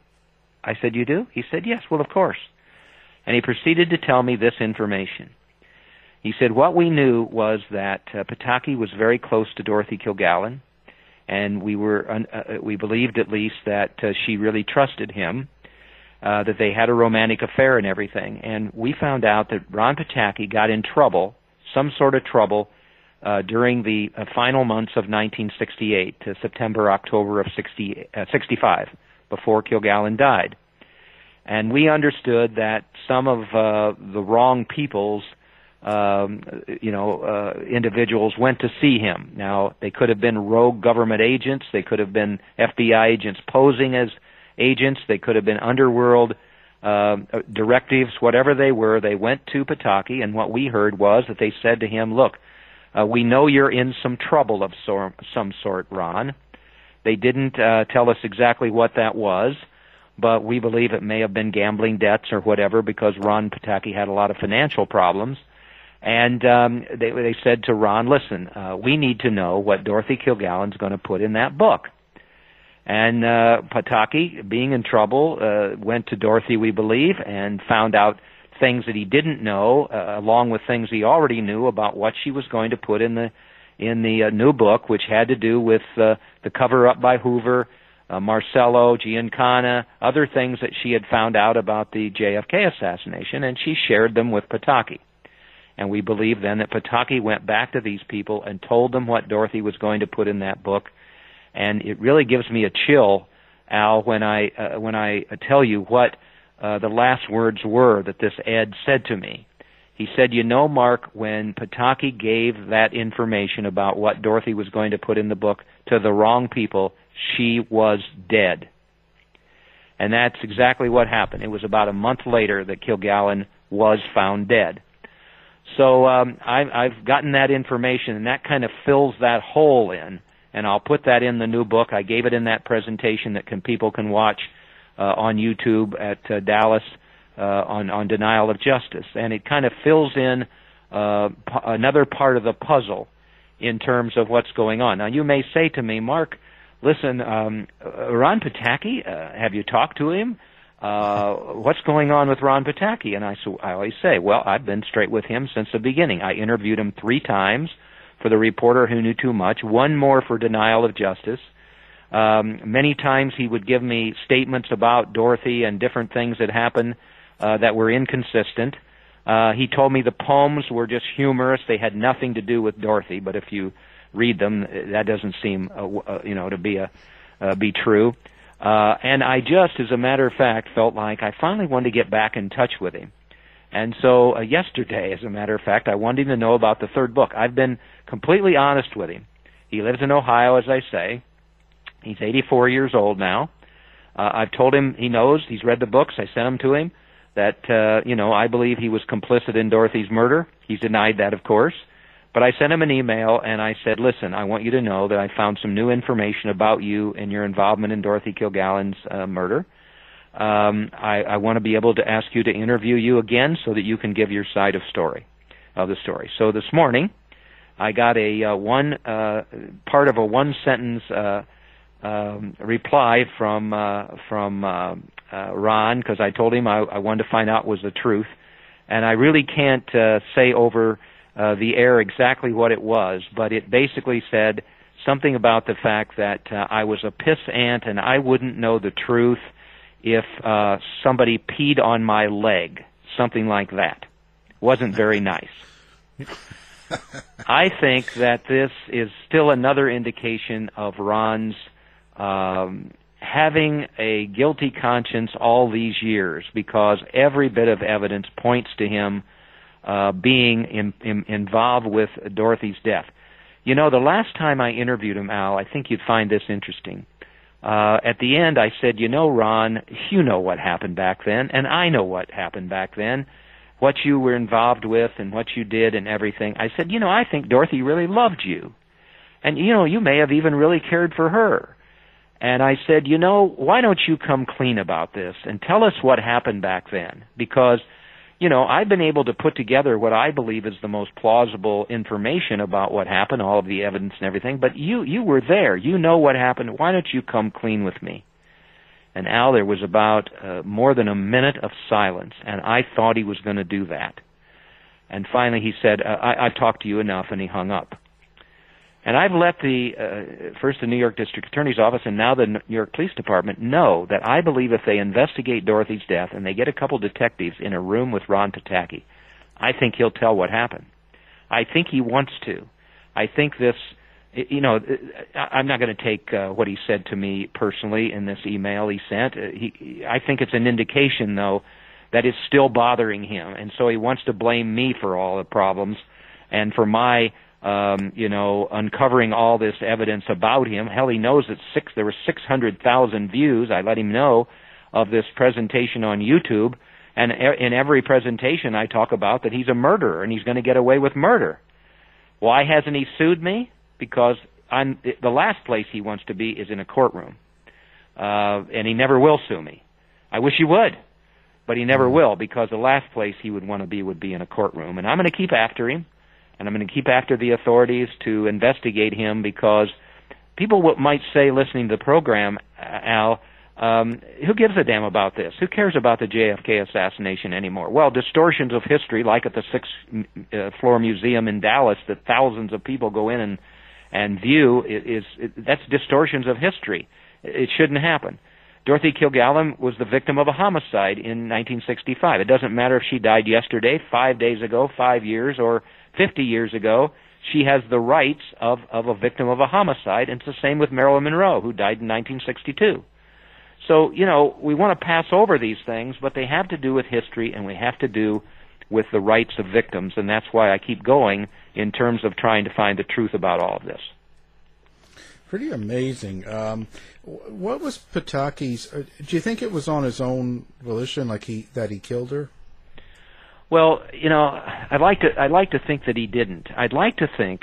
I said, "You do?" He said, "Yes." Well, of course and he proceeded to tell me this information. He said what we knew was that uh, Pataki was very close to Dorothy Kilgallen, and we were uh, uh, we believed at least that uh, she really trusted him, uh, that they had a romantic affair and everything. And we found out that Ron Pataki got in trouble, some sort of trouble, uh, during the uh, final months of 1968 to September October of 60, uh, 65, before Kilgallen died and we understood that some of uh, the wrong people's um, you know uh, individuals went to see him. Now they could have been rogue government agents, they could have been FBI agents posing as agents, they could have been underworld uh, directives, whatever they were. They went to Pataki, and what we heard was that they said to him, "Look, uh, we know you're in some trouble of some sort, Ron." They didn't uh, tell us exactly what that was but we believe it may have been gambling debts or whatever because Ron Pataki had a lot of financial problems. And um, they, they said to Ron, listen, uh, we need to know what Dorothy Kilgallen's going to put in that book. And uh, Pataki, being in trouble, uh, went to Dorothy, we believe, and found out things that he didn't know, uh, along with things he already knew about what she was going to put in the in the uh, new book, which had to do with uh, the cover up by Hoover, uh, Marcello, Giancana, other things that she had found out about the JFK assassination, and she shared them with Pataki. And we believe then that Pataki went back to these people and told them what Dorothy was going to put in that book. And it really gives me a chill, Al, when I uh, when I tell you what uh, the last words were that this Ed said to me. He said, "You know, Mark, when Pataki gave that information about what Dorothy was going to put in the book to the wrong people, she was dead. And that's exactly what happened. It was about a month later that Kilgallen was found dead. So um, I've, I've gotten that information, and that kind of fills that hole in. And I'll put that in the new book. I gave it in that presentation that can, people can watch uh, on YouTube at uh, Dallas uh, on on denial of justice, and it kind of fills in uh, p- another part of the puzzle in terms of what's going on. Now, you may say to me, Mark, listen, um, Ron Pataki, uh, have you talked to him? Uh, [LAUGHS] what's going on with Ron Pataki? And I, so I always say, well, I've been straight with him since the beginning. I interviewed him three times for the reporter who knew too much, one more for denial of justice. Um, many times he would give me statements about Dorothy and different things that happened uh, that were inconsistent. Uh, he told me the poems were just humorous; they had nothing to do with Dorothy. But if you read them, that doesn't seem, uh, uh, you know, to be a uh, be true. Uh, and I just, as a matter of fact, felt like I finally wanted to get back in touch with him. And so uh, yesterday, as a matter of fact, I wanted him to know about the third book. I've been completely honest with him. He lives in Ohio, as I say. He's 84 years old now. Uh, I've told him he knows. He's read the books. I sent them to him. That uh, you know, I believe he was complicit in Dorothy's murder. He's denied that, of course. But I sent him an email and I said, "Listen, I want you to know that I found some new information about you and your involvement in Dorothy Kilgallen's uh, murder. Um, I, I want to be able to ask you to interview you again so that you can give your side of story of the story." So this morning, I got a uh, one uh, part of a one sentence uh, um, reply from uh, from uh, uh, Ron because I told him I, I wanted to find out was the truth, and I really can't say over the air exactly what it was, but it basically said something about the fact that I was a piss ant and I wouldn't know the truth if uh, somebody peed on my leg, something like that. Wasn't very nice. [LAUGHS] I think that this is still another indication of Ron's um, having a guilty conscience all these years because every bit of evidence points to him uh, being in, in, involved with Dorothy's death. You know, the last time I interviewed him, Al, I think you'd find this interesting. Uh, at the end, I said, You know, Ron, you know what happened back then, and I know what happened back then, what you were involved with and what you did and everything. I said, You know, I think Dorothy really loved you. And, you know, you may have even really cared for her. And I said, You know, why don't you come clean about this and tell us what happened back then? Because you know, I've been able to put together what I believe is the most plausible information about what happened, all of the evidence and everything. But you, you were there. You know what happened. Why don't you come clean with me? And Al, there was about uh, more than a minute of silence, and I thought he was going to do that. And finally, he said, uh, I, "I've talked to you enough," and he hung up. And I've let the uh, first the New York District Attorney's Office and now the New York Police Department know that I believe if they investigate Dorothy's death and they get a couple detectives in a room with Ron Pataki, I think he'll tell what happened. I think he wants to. I think this, you know, I'm not going to take uh, what he said to me personally in this email he sent. Uh, he, I think it's an indication, though, that it's still bothering him, and so he wants to blame me for all the problems and for my um, you know, uncovering all this evidence about him. Hell, he knows that six there were 600,000 views. I let him know of this presentation on YouTube, and in every presentation I talk about that he's a murderer and he's going to get away with murder. Why hasn't he sued me? Because I'm the last place he wants to be is in a courtroom, uh, and he never will sue me. I wish he would, but he never mm-hmm. will because the last place he would want to be would be in a courtroom, and I'm going to keep after him and I'm going to keep after the authorities to investigate him because people might say, listening to the program, Al, um, who gives a damn about this? Who cares about the JFK assassination anymore? Well, distortions of history, like at the sixth uh, floor museum in Dallas, that thousands of people go in and and view, is, is that's distortions of history. It shouldn't happen. Dorothy Kilgallen was the victim of a homicide in 1965. It doesn't matter if she died yesterday, five days ago, five years, or 50 years ago, she has the rights of, of a victim of a homicide, and it's the same with Marilyn Monroe, who died in 1962. So, you know, we want to pass over these things, but they have to do with history, and we have to do with the rights of victims, and that's why I keep going in terms of trying to find the truth about all of this. Pretty amazing. Um, what was Pataki's? Uh, do you think it was on his own volition, like he that he killed her? Well, you know, I'd like to I'd like to think that he didn't. I'd like to think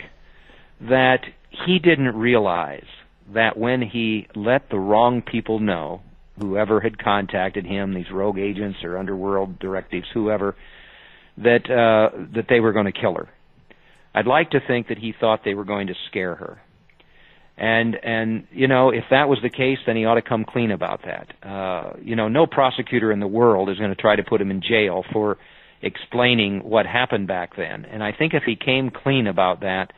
that he didn't realize that when he let the wrong people know whoever had contacted him, these rogue agents or underworld directives, whoever, that uh, that they were going to kill her. I'd like to think that he thought they were going to scare her. And and you know if that was the case, then he ought to come clean about that. Uh, you know, no prosecutor in the world is going to try to put him in jail for explaining what happened back then. And I think if he came clean about that,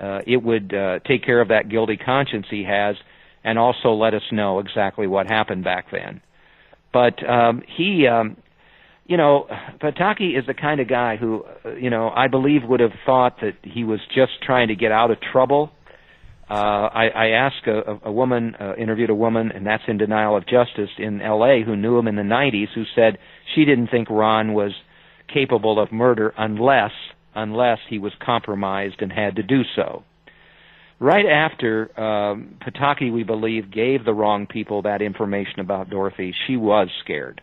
uh, it would uh, take care of that guilty conscience he has, and also let us know exactly what happened back then. But um, he, um, you know, Pataki is the kind of guy who, uh, you know, I believe would have thought that he was just trying to get out of trouble. Uh, I, I asked a, a woman, uh, interviewed a woman, and that's in denial of justice in L.A. who knew him in the 90s, who said she didn't think Ron was capable of murder unless unless he was compromised and had to do so. Right after um, Pataki, we believe, gave the wrong people that information about Dorothy, she was scared.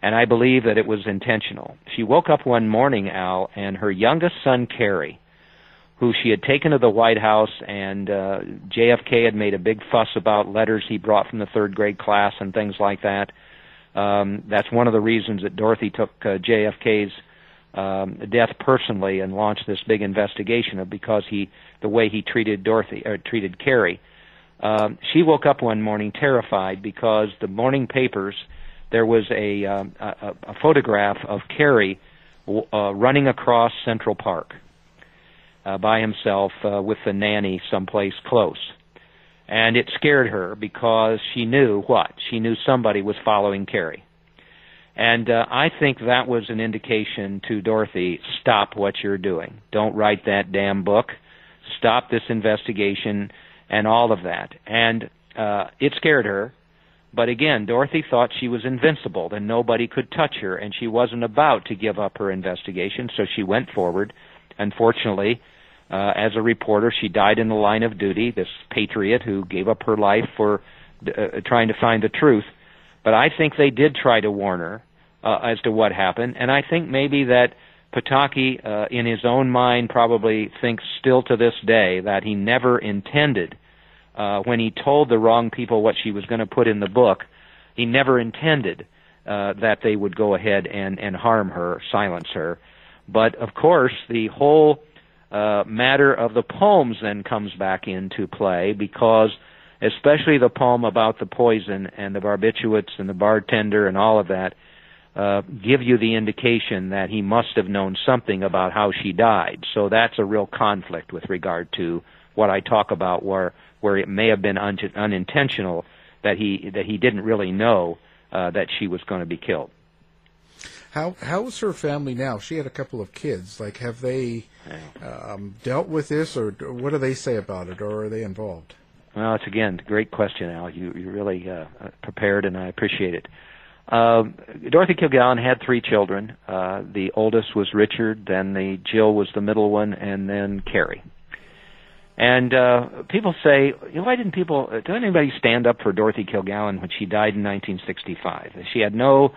And I believe that it was intentional. She woke up one morning, Al, and her youngest son, Kerry, who she had taken to the White House, and uh, JFK had made a big fuss about letters he brought from the third grade class and things like that. Um, that's one of the reasons that Dorothy took uh, JFK's um, death personally and launched this big investigation of because he the way he treated Dorothy or treated Kerry. Um, she woke up one morning terrified because the morning papers there was a um, a, a photograph of Kerry uh, running across Central Park uh, by himself uh, with the nanny someplace close. And it scared her because she knew what? She knew somebody was following Kerry. And uh, I think that was an indication to Dorothy stop what you're doing. Don't write that damn book. Stop this investigation and all of that. And uh, it scared her. But again, Dorothy thought she was invincible, that nobody could touch her, and she wasn't about to give up her investigation, so she went forward. Unfortunately, uh, as a reporter, she died in the line of duty, this patriot who gave up her life for uh, trying to find the truth. But I think they did try to warn her uh, as to what happened, and I think maybe that Pataki, uh, in his own mind, probably thinks still to this day that he never intended, uh, when he told the wrong people what she was going to put in the book, he never intended uh, that they would go ahead and, and harm her, silence her. But of course, the whole uh, matter of the poems then comes back into play because, especially the poem about the poison and the barbiturates and the bartender and all of that, uh, give you the indication that he must have known something about how she died. So that's a real conflict with regard to what I talk about, where where it may have been un- unintentional that he that he didn't really know uh, that she was going to be killed. How how is her family now? She had a couple of kids. Like, have they um, dealt with this, or what do they say about it, or are they involved? Well, it's again a great question, Al. You you really uh, prepared, and I appreciate it. Um, Dorothy Kilgallen had three children. Uh, the oldest was Richard, then the Jill was the middle one, and then Kerry. And uh, people say, why didn't people? Did anybody stand up for Dorothy Kilgallen when she died in 1965? She had no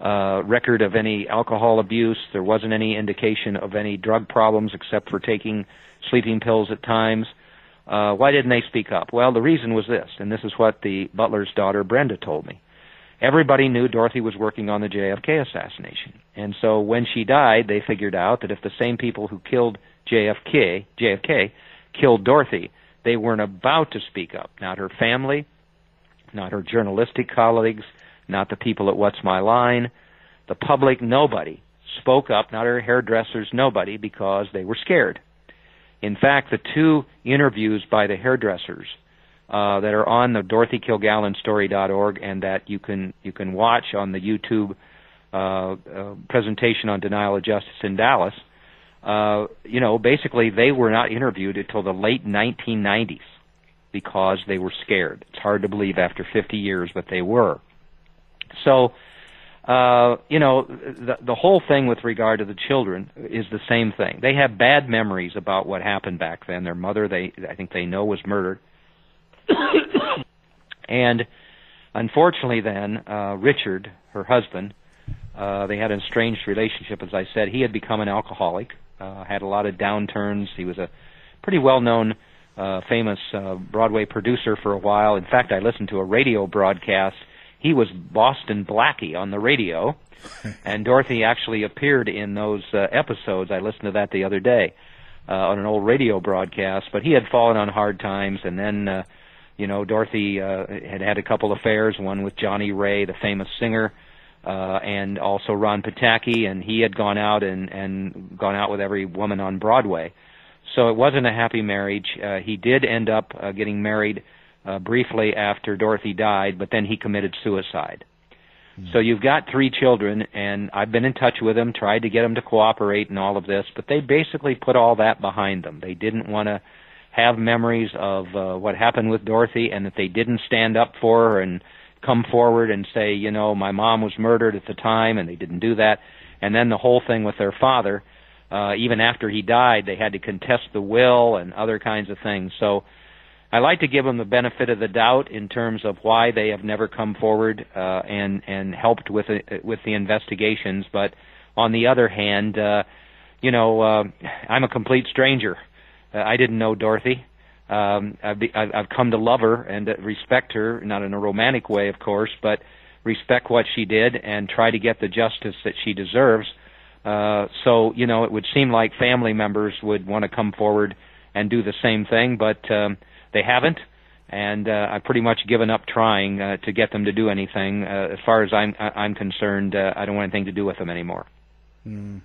uh, record of any alcohol abuse. There wasn't any indication of any drug problems except for taking sleeping pills at times. Uh, why didn't they speak up? Well, the reason was this, and this is what the butler's daughter Brenda told me everybody knew Dorothy was working on the JFK assassination. And so when she died, they figured out that if the same people who killed JFK, JFK killed Dorothy, they weren't about to speak up. Not her family, not her journalistic colleagues, not the people at What's My Line, the public, nobody spoke up, not her hairdressers, nobody, because they were scared. In fact, the two interviews by the hairdressers uh, that are on the DorothyKilgallenStory.org and that you can you can watch on the YouTube uh, uh, presentation on denial of justice in Dallas. Uh, you know, basically they were not interviewed until the late 1990s because they were scared. It's hard to believe after 50 years, but they were. So, uh, you know, the, the whole thing with regard to the children is the same thing. They have bad memories about what happened back then. Their mother, they I think they know was murdered. [COUGHS] and unfortunately, then uh, Richard, her husband, uh, they had an estranged relationship. As I said, he had become an alcoholic, uh, had a lot of downturns. He was a pretty well-known, uh, famous uh, Broadway producer for a while. In fact, I listened to a radio broadcast he was Boston Blackie on the radio, [LAUGHS] and Dorothy actually appeared in those uh, episodes. I listened to that the other day uh, on an old radio broadcast. But he had fallen on hard times, and then, uh, you know, Dorothy uh, had had a couple affairs. One with Johnnie Ray, the famous singer, uh, and also Ron Pataki, and he had gone out and and gone out with every woman on Broadway. So it wasn't a happy marriage. Uh, he did end up uh, getting married uh, briefly after Dorothy died, but then he committed suicide. So you've got three children, and I've been in touch with them, tried to get them to cooperate and all of this, but they basically put all that behind them. They didn't want to have memories of uh, what happened with Dorothy, and that they didn't stand up for her and come forward and say, you know, my mom was murdered at the time, and they didn't do that. And then the whole thing with their father, uh, even after he died, they had to contest the will and other kinds of things. So I like to give them the benefit of the doubt in terms of why they have never come forward uh, and and helped with it, with the investigations. But on the other hand, uh, you know, uh, I'm a complete stranger. Uh, I didn't know Dorothy. Um, I've, be, I've come to love her and respect her, not in a romantic way, of course, but respect what she did and try to get the justice that she deserves. Uh, so, you know, it would seem like family members would want to come forward and do the same thing, but um, they haven't, and uh, I've pretty much given up trying uh, to get them to do anything. Uh, as far as I'm I'm concerned, uh, I don't want anything to do with them anymore. Mm.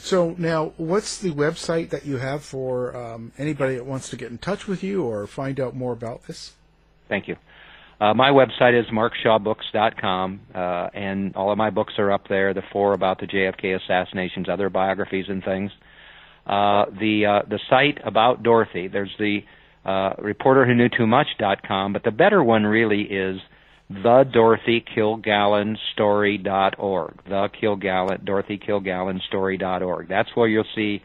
So now, what's the website that you have for um, anybody that wants to get in touch with you or find out more about this? Thank you. Uh, my website is markshawbooks.com, uh, and all of my books are up there. The four about the JFK assassinations, other biographies and things. Uh, the uh, the site about Dorothy. There's the uh, reporter who knew too much.com, but the better one really is the Dorothy Kilgallen story.org. The Kilgallen, Dorothy Kilgallen story.org. That's where you'll see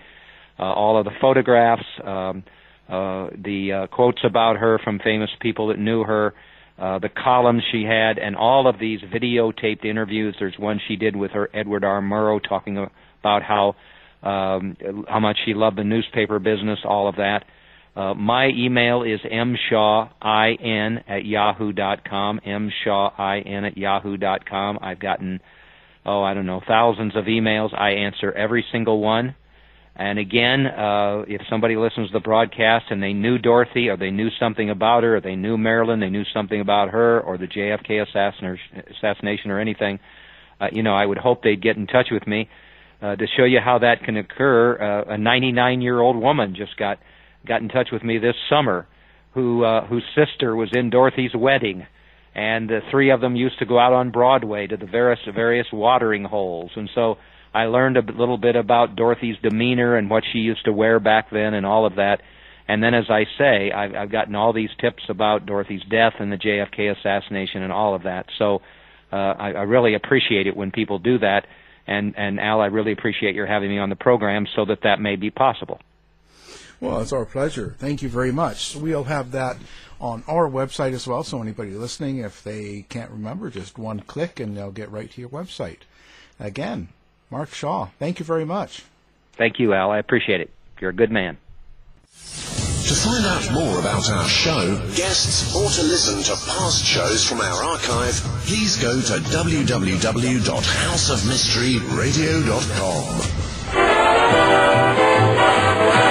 uh, all of the photographs, um, uh, the uh, quotes about her from famous people that knew her, uh, the columns she had, and all of these videotaped interviews. There's one she did with her Edward R. Murrow talking about how um, how much she loved the newspaper business, all of that. Uh, my email is mshawin at yahoo.com, mshawin at yahoo.com. I've gotten, oh, I don't know, thousands of emails. I answer every single one. And again, uh, if somebody listens to the broadcast and they knew Dorothy or they knew something about her or they knew Marilyn, they knew something about her or the JFK assassination or anything, uh, you know, I would hope they'd get in touch with me uh, to show you how that can occur. Uh, a 99-year-old woman just got – got in touch with me this summer who uh, whose sister was in Dorothy's wedding, and the three of them used to go out on Broadway to the various various watering holes, and so I learned a little bit about Dorothy's demeanor and what she used to wear back then, and all of that. And then, as I say, I've, I've gotten all these tips about Dorothy's death and the JFK assassination and all of that. So uh, I, I really appreciate it when people do that. And, and Al, I really appreciate your having me on the program so that that may be possible. Well, it's our pleasure. Thank you very much. We'll have that on our website as well. So anybody listening, if they can't remember, just one click and they'll get right to your website. Again, Mark Shaw, thank you very much. Thank you, Al. I appreciate it. You're a good man. To find out more about our show, guests, or to listen to past shows from our archive, please go to www.houseofmysteryradio.com.